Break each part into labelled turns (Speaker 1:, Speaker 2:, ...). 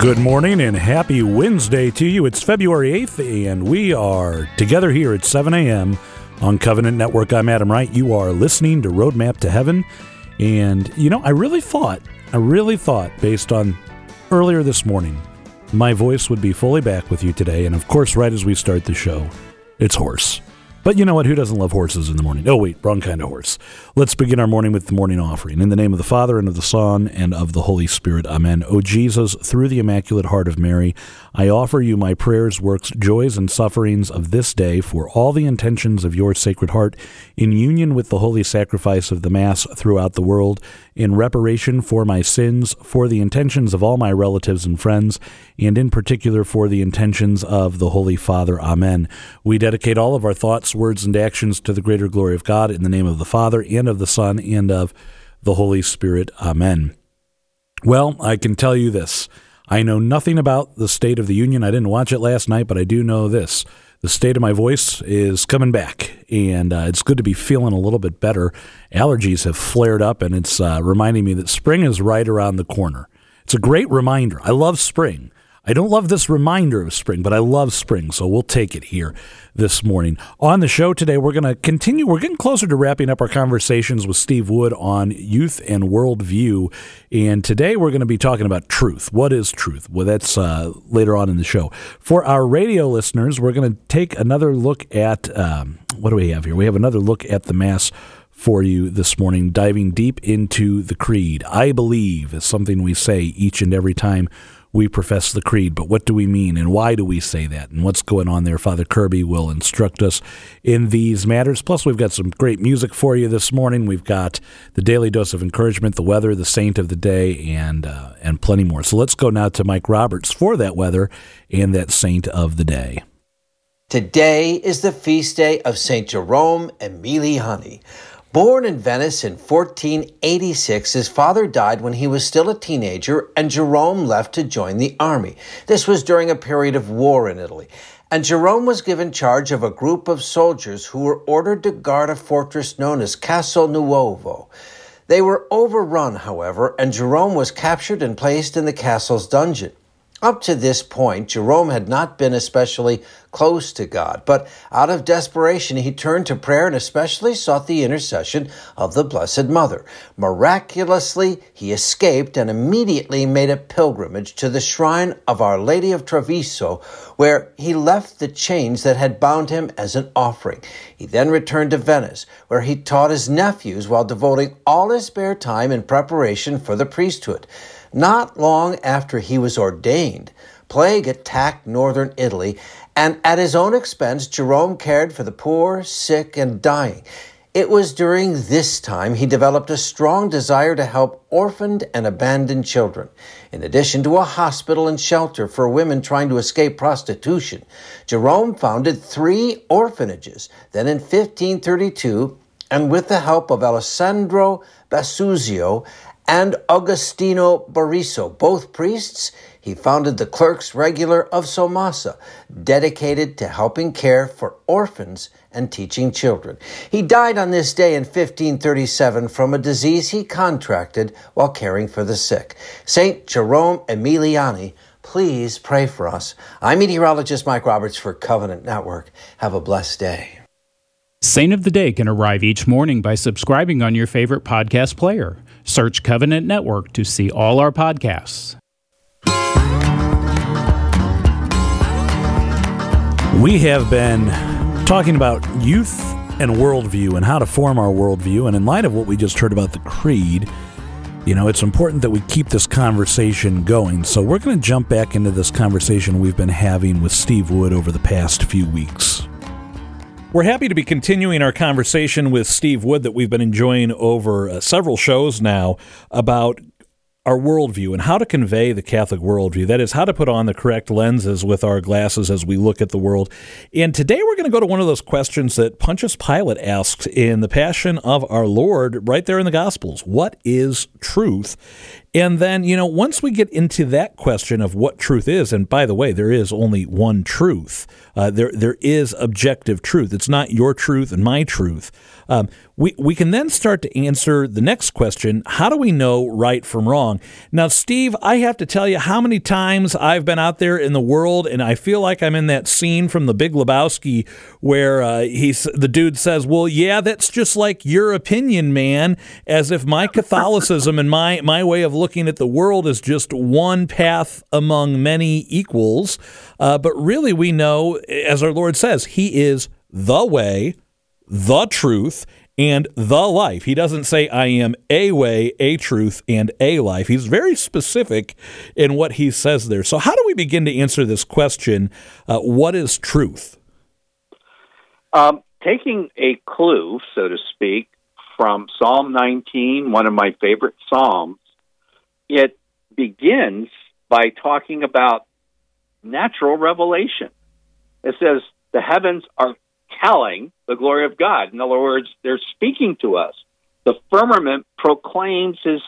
Speaker 1: Good morning and happy Wednesday to you. It's February 8th, and we are together here at 7 a.m. on Covenant Network. I'm Adam Wright. You are listening to Roadmap to Heaven. And, you know, I really thought, I really thought, based on earlier this morning, my voice would be fully back with you today. And, of course, right as we start the show, it's hoarse. But you know what? Who doesn't love horses in the morning? Oh, wait, wrong kind of horse. Let's begin our morning with the morning offering. In the name of the Father, and of the Son, and of the Holy Spirit. Amen. O Jesus, through the Immaculate Heart of Mary, I offer you my prayers, works, joys, and sufferings of this day for all the intentions of your Sacred Heart, in union with the holy sacrifice of the Mass throughout the world, in reparation for my sins, for the intentions of all my relatives and friends, and in particular for the intentions of the Holy Father. Amen. We dedicate all of our thoughts, words, and actions to the greater glory of God in the name of the Father, and of the Son, and of the Holy Spirit. Amen. Well, I can tell you this. I know nothing about the State of the Union. I didn't watch it last night, but I do know this. The state of my voice is coming back, and uh, it's good to be feeling a little bit better. Allergies have flared up, and it's uh, reminding me that spring is right around the corner. It's a great reminder. I love spring. I don't love this reminder of spring, but I love spring, so we'll take it here this morning. On the show today, we're going to continue. We're getting closer to wrapping up our conversations with Steve Wood on youth and worldview. And today we're going to be talking about truth. What is truth? Well, that's uh, later on in the show. For our radio listeners, we're going to take another look at um, what do we have here? We have another look at the Mass for you this morning, diving deep into the Creed. I believe is something we say each and every time we profess the creed. But what do we mean and why do we say that and what's going on there? Father Kirby will instruct us in these matters. Plus, we've got some great music for you this morning. We've got the daily dose of encouragement, the weather, the saint of the day, and uh, and plenty more. So let's go now to Mike Roberts for that weather and that saint of the day.
Speaker 2: Today is the feast day of Saint Jerome Emiliani. Born in Venice in 1486, his father died when he was still a teenager, and Jerome left to join the army. This was during a period of war in Italy. And Jerome was given charge of a group of soldiers who were ordered to guard a fortress known as Castel Nuovo. They were overrun, however, and Jerome was captured and placed in the castle's dungeon. Up to this point, Jerome had not been especially close to God, but out of desperation, he turned to prayer and especially sought the intercession of the Blessed Mother. Miraculously, he escaped and immediately made a pilgrimage to the shrine of Our Lady of Treviso, where he left the chains that had bound him as an offering. He then returned to Venice, where he taught his nephews while devoting all his spare time in preparation for the priesthood. Not long after he was ordained, plague attacked northern Italy, and at his own expense, Jerome cared for the poor, sick, and dying. It was during this time he developed a strong desire to help orphaned and abandoned children. In addition to a hospital and shelter for women trying to escape prostitution, Jerome founded three orphanages. Then in 1532, and with the help of Alessandro Besuzio and Agostino Barili, both priests, he founded the Clerks Regular of Somasca, dedicated to helping care for orphans and teaching children. He died on this day in 1537 from a disease he contracted while caring for the sick. Saint Jerome Emiliani, please pray for us. I'm meteorologist Mike Roberts for Covenant Network. Have a blessed day.
Speaker 3: Saint of the Day can arrive each morning by subscribing on your favorite podcast player. Search Covenant Network to see all our podcasts.
Speaker 1: We have been talking about youth and worldview and how to form our worldview. And in light of what we just heard about the creed, you know, it's important that we keep this conversation going. So we're going to jump back into this conversation we've been having with Steve Wood over the past few weeks. We're happy to be continuing our conversation with Steve Wood that we've been enjoying over uh, several shows now about our worldview and how to convey the Catholic worldview. That is, how to put on the correct lenses with our glasses as we look at the world. And today we're going to go to one of those questions that Pontius Pilate asks in the Passion of our Lord right there in the Gospels What is truth? And then, you know, once we get into that question of what truth is, and by the way, there is only one truth. Uh, there, there is objective truth. It's not your truth and my truth. Um, we, we can then start to answer the next question how do we know right from wrong? Now, Steve, I have to tell you how many times I've been out there in the world and I feel like I'm in that scene from the Big Lebowski where uh, he's, the dude says, Well, yeah, that's just like your opinion, man, as if my Catholicism and my, my way of looking at the world as just one path among many equals. Uh, but really, we know, as our Lord says, He is the way, the truth, and the life. He doesn't say, I am a way, a truth, and a life. He's very specific in what he says there. So, how do we begin to answer this question? Uh, what is truth?
Speaker 4: Um, taking a clue, so to speak, from Psalm 19, one of my favorite Psalms, it begins by talking about natural revelation. It says, The heavens are telling the glory of God. In other words, they're speaking to us. The firmament proclaims his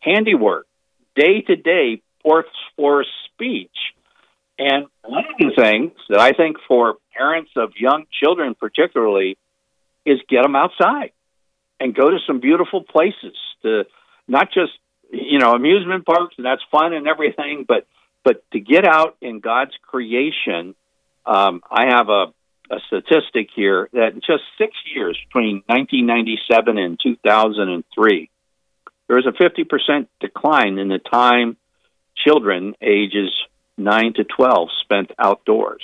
Speaker 4: handiwork. Day to day forth for speech. And one of the things that I think for parents of young children, particularly, is get them outside and go to some beautiful places to not just you know amusement parks and that's fun and everything, but but to get out in God's creation. Um, I have a a statistic here that in just six years between 1997 and 2003, there was a 50% decline in the time children ages 9 to 12 spent outdoors.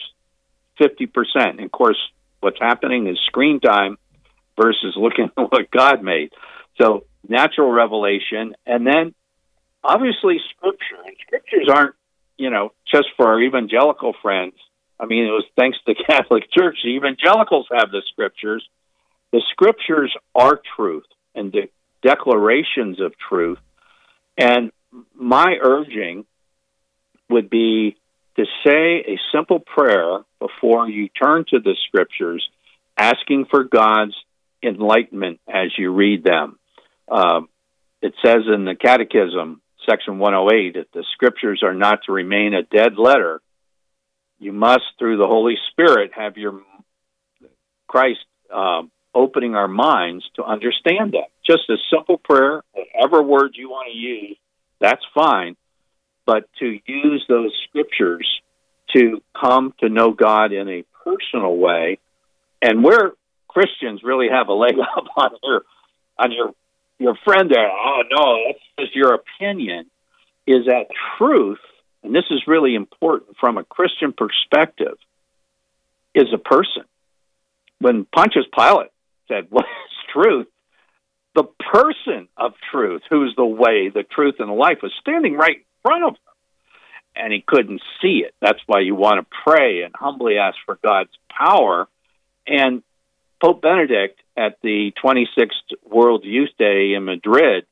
Speaker 4: 50%. And of course, what's happening is screen time versus looking at what God made. So, natural revelation, and then obviously scripture. And scriptures aren't, you know, just for our evangelical friends I mean, it was thanks to the Catholic Church. The evangelicals have the scriptures. The scriptures are truth and the declarations of truth. And my urging would be to say a simple prayer before you turn to the scriptures, asking for God's enlightenment as you read them. Um, it says in the Catechism, section 108, that the scriptures are not to remain a dead letter, you must, through the Holy Spirit, have your Christ uh, opening our minds to understand that. Just a simple prayer, whatever words you want to use, that's fine. But to use those scriptures to come to know God in a personal way, and where Christians really have a leg up on your on your your friend there, oh no, that's just your opinion, is that truth and this is really important from a Christian perspective, is a person. When Pontius Pilate said, What is truth? The person of truth, who's the way, the truth, and the life, was standing right in front of him. And he couldn't see it. That's why you want to pray and humbly ask for God's power. And Pope Benedict at the 26th World Youth Day in Madrid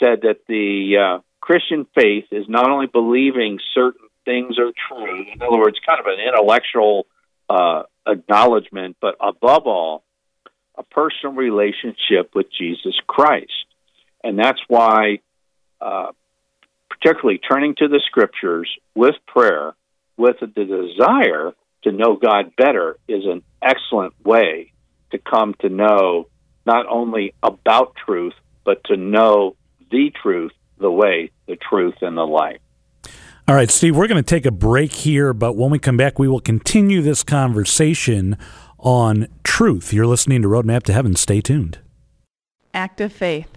Speaker 4: said that the uh, Christian faith is not only believing certain things are true, in other words, kind of an intellectual uh, acknowledgement, but above all, a personal relationship with Jesus Christ. And that's why, uh, particularly turning to the scriptures with prayer, with the desire to know God better, is an excellent way to come to know not only about truth, but to know the truth the way, the truth, and the life.
Speaker 1: All right, Steve, we're going to take a break here, but when we come back, we will continue this conversation on truth. You're listening to Roadmap to Heaven. Stay tuned.
Speaker 5: Act of faith.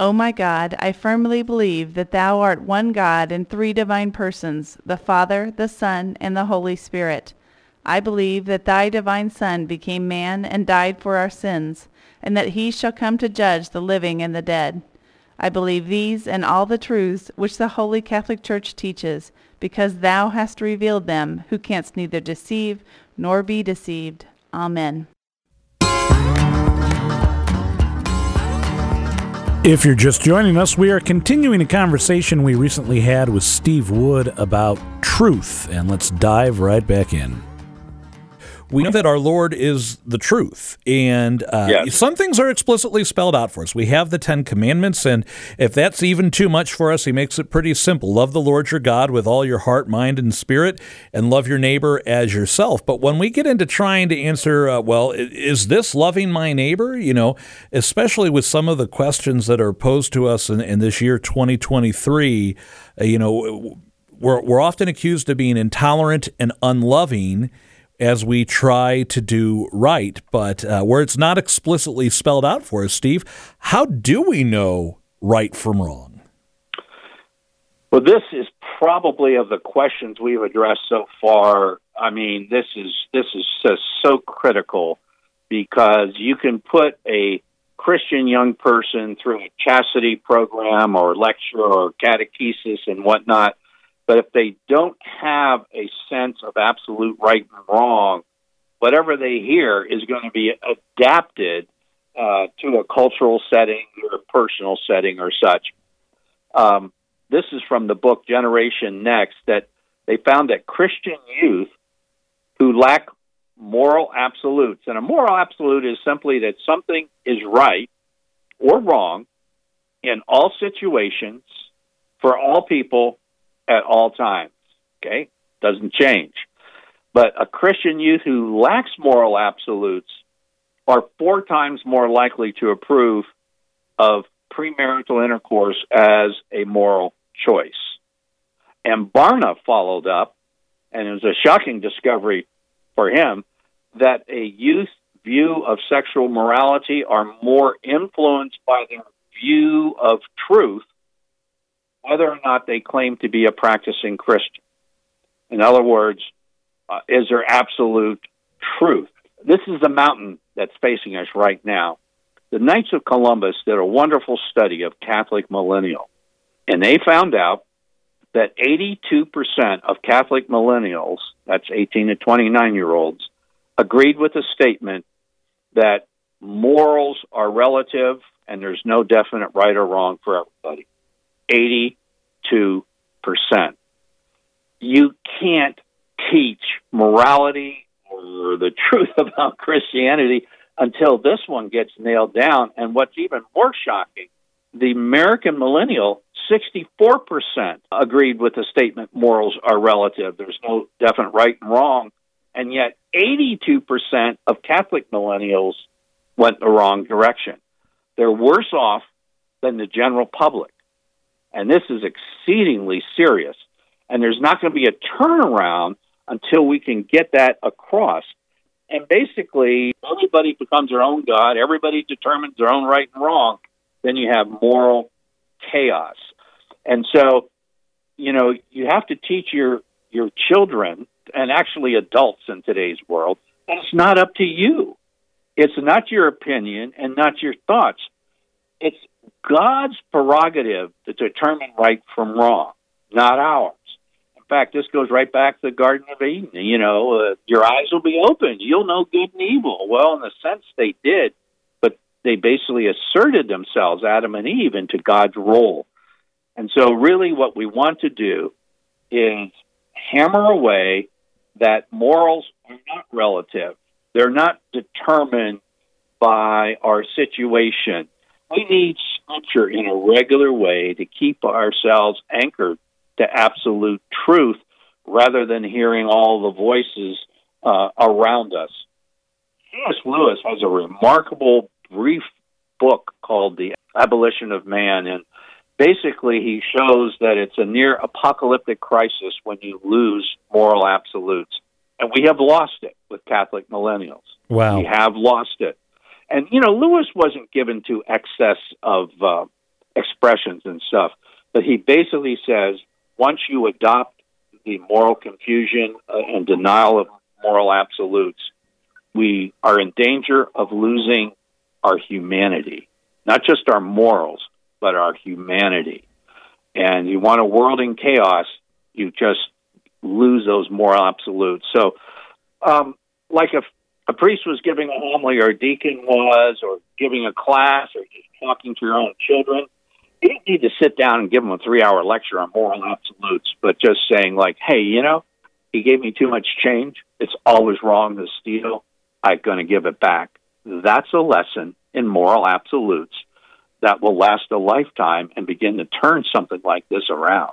Speaker 5: O oh my God, I firmly believe that Thou art one God in three divine persons, the Father, the Son, and the Holy Spirit. I believe that Thy divine Son became man and died for our sins, and that He shall come to judge the living and the dead. I believe these and all the truths which the Holy Catholic Church teaches, because thou hast revealed them, who canst neither deceive nor be deceived. Amen.
Speaker 1: If you're just joining us, we are continuing a conversation we recently had with Steve Wood about truth, and let's dive right back in. We know that our Lord is the truth, and uh, yes. some things are explicitly spelled out for us. We have the Ten Commandments, and if that's even too much for us, He makes it pretty simple: love the Lord your God with all your heart, mind, and spirit, and love your neighbor as yourself. But when we get into trying to answer, uh, well, is this loving my neighbor? You know, especially with some of the questions that are posed to us in, in this year 2023, uh, you know, we're we're often accused of being intolerant and unloving as we try to do right. But uh, where it's not explicitly spelled out for us, Steve, how do we know right from wrong?
Speaker 4: Well, this is probably of the questions we've addressed so far. I mean, this is this is just so critical because you can put a Christian young person through a chastity program or lecture or catechesis and whatnot but if they don't have a sense of absolute right and wrong, whatever they hear is going to be adapted uh, to a cultural setting or a personal setting or such. Um, this is from the book Generation Next that they found that Christian youth who lack moral absolutes, and a moral absolute is simply that something is right or wrong in all situations for all people at all times. Okay? Doesn't change. But a Christian youth who lacks moral absolutes are four times more likely to approve of premarital intercourse as a moral choice. And Barna followed up, and it was a shocking discovery for him that a youth view of sexual morality are more influenced by their view of truth whether or not they claim to be a practicing Christian. In other words, uh, is there absolute truth? This is the mountain that's facing us right now. The Knights of Columbus did a wonderful study of Catholic millennial, and they found out that 82% of Catholic millennials, that's 18 to 29 year olds, agreed with the statement that morals are relative and there's no definite right or wrong for everybody. 82%. You can't teach morality or the truth about Christianity until this one gets nailed down. And what's even more shocking, the American millennial, 64% agreed with the statement morals are relative. There's no definite right and wrong. And yet 82% of Catholic millennials went the wrong direction. They're worse off than the general public. And this is exceedingly serious. And there's not going to be a turnaround until we can get that across. And basically, everybody becomes their own God, everybody determines their own right and wrong, then you have moral chaos. And so, you know, you have to teach your your children and actually adults in today's world that it's not up to you. It's not your opinion and not your thoughts. It's God's prerogative to determine right from wrong, not ours. In fact, this goes right back to the Garden of Eden. You know, uh, your eyes will be open. You'll know good and evil. Well, in a sense, they did, but they basically asserted themselves, Adam and Eve, into God's role. And so, really, what we want to do is hammer away that morals are not relative. They're not determined by our situation. We need In a regular way to keep ourselves anchored to absolute truth rather than hearing all the voices uh, around us. C.S. Lewis has a remarkable brief book called The Abolition of Man, and basically he shows that it's a near apocalyptic crisis when you lose moral absolutes. And we have lost it with Catholic millennials.
Speaker 1: Wow.
Speaker 4: We have lost it. And you know, Lewis wasn't given to excess of uh, expressions and stuff, but he basically says once you adopt the moral confusion uh, and denial of moral absolutes, we are in danger of losing our humanity, not just our morals, but our humanity. And you want a world in chaos, you just lose those moral absolutes. So, um, like a a priest was giving a homily or a deacon was or giving a class or just talking to your own children, you don't need to sit down and give them a three hour lecture on moral absolutes, but just saying like, hey, you know, he gave me too much change. It's always wrong to steal. I'm going to give it back. That's a lesson in moral absolutes that will last a lifetime and begin to turn something like this around.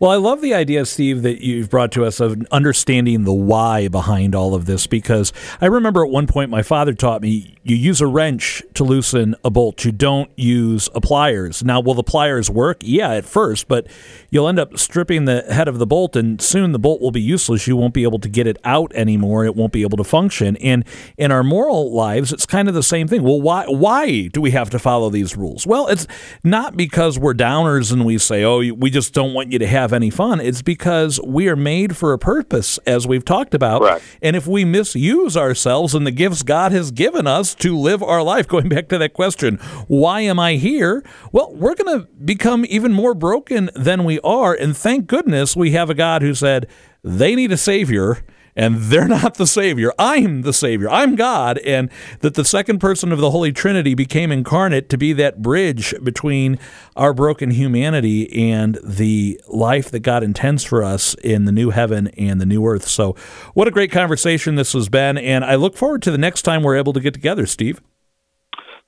Speaker 1: Well, I love the idea, Steve, that you've brought to us of understanding the why behind all of this because I remember at one point my father taught me you use a wrench to loosen a bolt. You don't use a pliers. Now, will the pliers work? Yeah, at first, but you'll end up stripping the head of the bolt and soon the bolt will be useless. You won't be able to get it out anymore. It won't be able to function. And in our moral lives, it's kind of the same thing. Well, why why do we have to follow these rules? Well, it's not because we're downers and we say, "Oh, we just don't want you to have have any fun. It's because we are made for a purpose, as we've talked about.
Speaker 4: Right.
Speaker 1: And if we misuse ourselves and the gifts God has given us to live our life, going back to that question, why am I here? Well, we're going to become even more broken than we are. And thank goodness we have a God who said they need a Savior and they're not the Savior. I'm the Savior. I'm God. And that the second person of the Holy Trinity became incarnate to be that bridge between our broken humanity and the life that God intends for us in the new heaven and the new earth. So, what a great conversation this has been. And I look forward to the next time we're able to get together, Steve.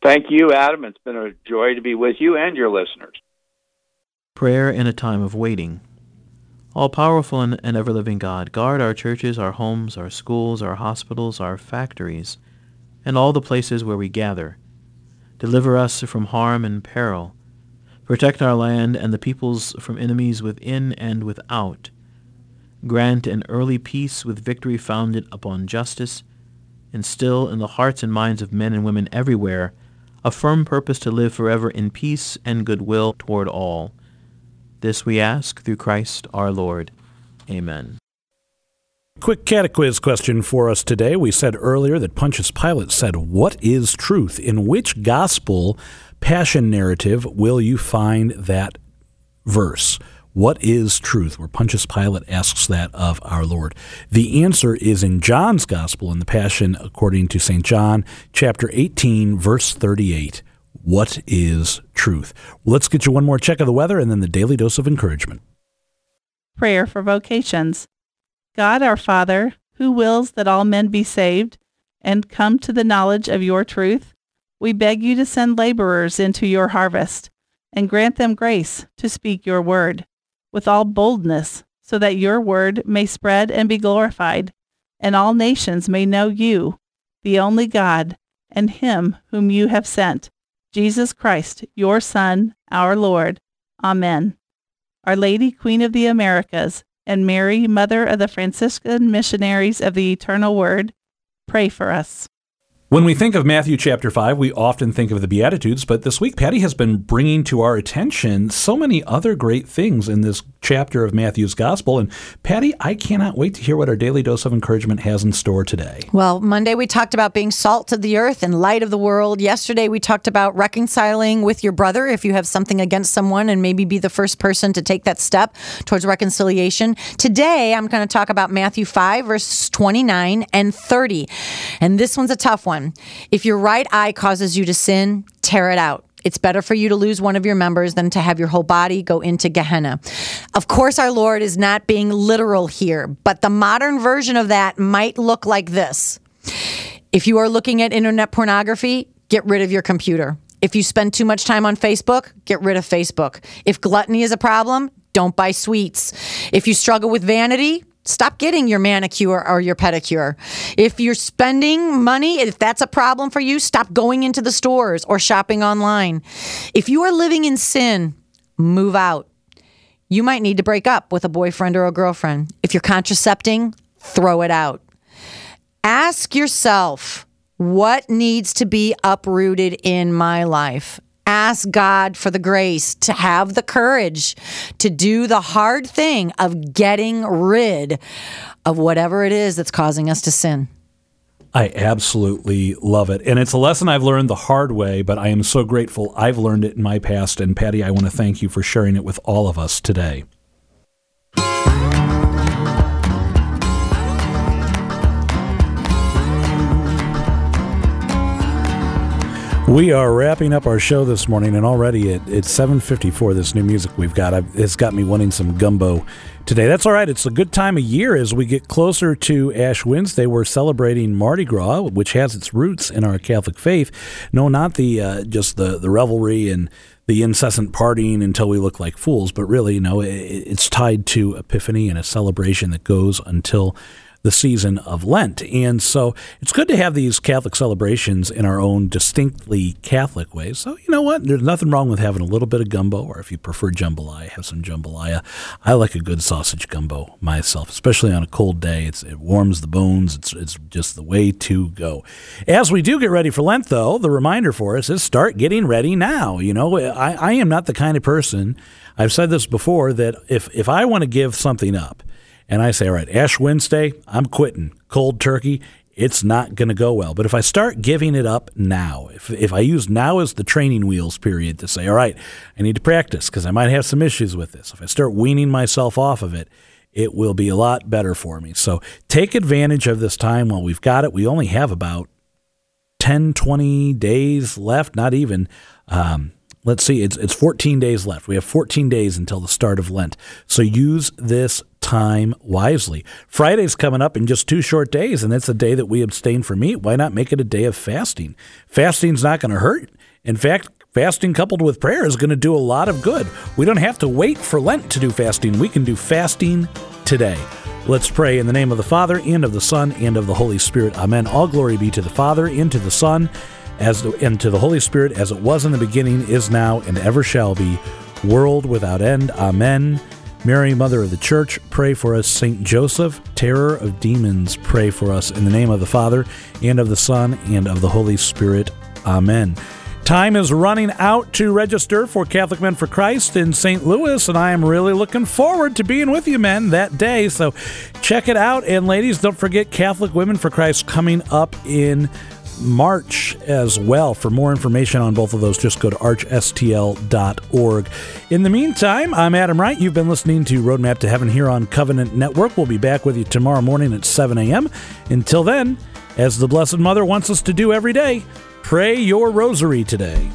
Speaker 4: Thank you, Adam. It's been a joy to be with you and your listeners.
Speaker 6: Prayer in a time of waiting. All powerful and, and ever living God, guard our churches, our homes, our schools, our hospitals, our factories, and all the places where we gather. Deliver us from harm and peril. Protect our land and the peoples from enemies within and without. Grant an early peace with victory founded upon justice. Instill in the hearts and minds of men and women everywhere a firm purpose to live forever in peace and goodwill toward all. This we ask through Christ our Lord. Amen.
Speaker 1: Quick catequiz question for us today. We said earlier that Pontius Pilate said, What is truth? In which gospel passion narrative will you find that verse? What is truth? Where Pontius Pilate asks that of our Lord. The answer is in John's Gospel, in the Passion according to St. John, chapter 18, verse 38. What is truth? Let's get you one more check of the weather and then the daily dose of encouragement.
Speaker 5: Prayer for vocations. God our Father, who wills that all men be saved and come to the knowledge of your truth, we beg you to send laborers into your harvest and grant them grace to speak your word with all boldness, so that your word may spread and be glorified, and all nations may know you, the only God, and him whom you have sent Jesus Christ, your Son, our Lord. Amen. Our Lady, Queen of the Americas, and Mary, Mother of the Franciscan Missionaries of the Eternal Word, pray for us.
Speaker 1: When we think of Matthew chapter 5, we often think of the Beatitudes, but this week Patty has been bringing to our attention so many other great things in this chapter of Matthew's Gospel. And Patty, I cannot wait to hear what our daily dose of encouragement has in store today.
Speaker 7: Well, Monday we talked about being salt of the earth and light of the world. Yesterday we talked about reconciling with your brother if you have something against someone and maybe be the first person to take that step towards reconciliation. Today I'm going to talk about Matthew 5, verses 29 and 30. And this one's a tough one one. If your right eye causes you to sin, tear it out. It's better for you to lose one of your members than to have your whole body go into Gehenna. Of course, our Lord is not being literal here, but the modern version of that might look like this. If you are looking at internet pornography, get rid of your computer. If you spend too much time on Facebook, get rid of Facebook. If gluttony is a problem, don't buy sweets. If you struggle with vanity, Stop getting your manicure or your pedicure. If you're spending money, if that's a problem for you, stop going into the stores or shopping online. If you are living in sin, move out. You might need to break up with a boyfriend or a girlfriend. If you're contracepting, throw it out. Ask yourself, what needs to be uprooted in my life? Ask God for the grace to have the courage to do the hard thing of getting rid of whatever it is that's causing us to sin.
Speaker 1: I absolutely love it. And it's a lesson I've learned the hard way, but I am so grateful I've learned it in my past. And Patty, I want to thank you for sharing it with all of us today. We are wrapping up our show this morning, and already at, it's 7.54, this new music we've got, I've, it's got me wanting some gumbo today. That's all right. It's a good time of year as we get closer to Ash Wednesday. We're celebrating Mardi Gras, which has its roots in our Catholic faith. No, not the uh, just the, the revelry and the incessant partying until we look like fools, but really, you know, it, it's tied to Epiphany and a celebration that goes until the season of Lent. And so it's good to have these Catholic celebrations in our own distinctly Catholic ways. So, you know what? There's nothing wrong with having a little bit of gumbo, or if you prefer jambalaya, have some jambalaya. I like a good sausage gumbo myself, especially on a cold day. It's, it warms the bones. It's, it's just the way to go. As we do get ready for Lent, though, the reminder for us is start getting ready now. You know, I, I am not the kind of person, I've said this before, that if, if I want to give something up, and I say, all right, Ash Wednesday, I'm quitting. Cold turkey, it's not going to go well. But if I start giving it up now, if, if I use now as the training wheels period to say, all right, I need to practice because I might have some issues with this. If I start weaning myself off of it, it will be a lot better for me. So take advantage of this time while we've got it. We only have about 10, 20 days left, not even. Um, let's see, it's, it's 14 days left. We have 14 days until the start of Lent. So use this time wisely. Friday's coming up in just two short days, and it's a day that we abstain from meat. Why not make it a day of fasting? Fasting's not going to hurt. In fact, fasting coupled with prayer is going to do a lot of good. We don't have to wait for Lent to do fasting. We can do fasting today. Let's pray in the name of the Father, and of the Son, and of the Holy Spirit. Amen. All glory be to the Father, and to the Son, as the, and to the Holy Spirit, as it was in the beginning, is now, and ever shall be, world without end. Amen. Mary, Mother of the Church, pray for us. Saint Joseph, terror of demons, pray for us. In the name of the Father, and of the Son, and of the Holy Spirit. Amen. Time is running out to register for Catholic Men for Christ in St. Louis, and I am really looking forward to being with you, men, that day. So check it out. And ladies, don't forget Catholic Women for Christ coming up in March as well. For more information on both of those, just go to archstl.org. In the meantime, I'm Adam Wright. You've been listening to Roadmap to Heaven here on Covenant Network. We'll be back with you tomorrow morning at 7 a.m. Until then, as the Blessed Mother wants us to do every day, pray your rosary today.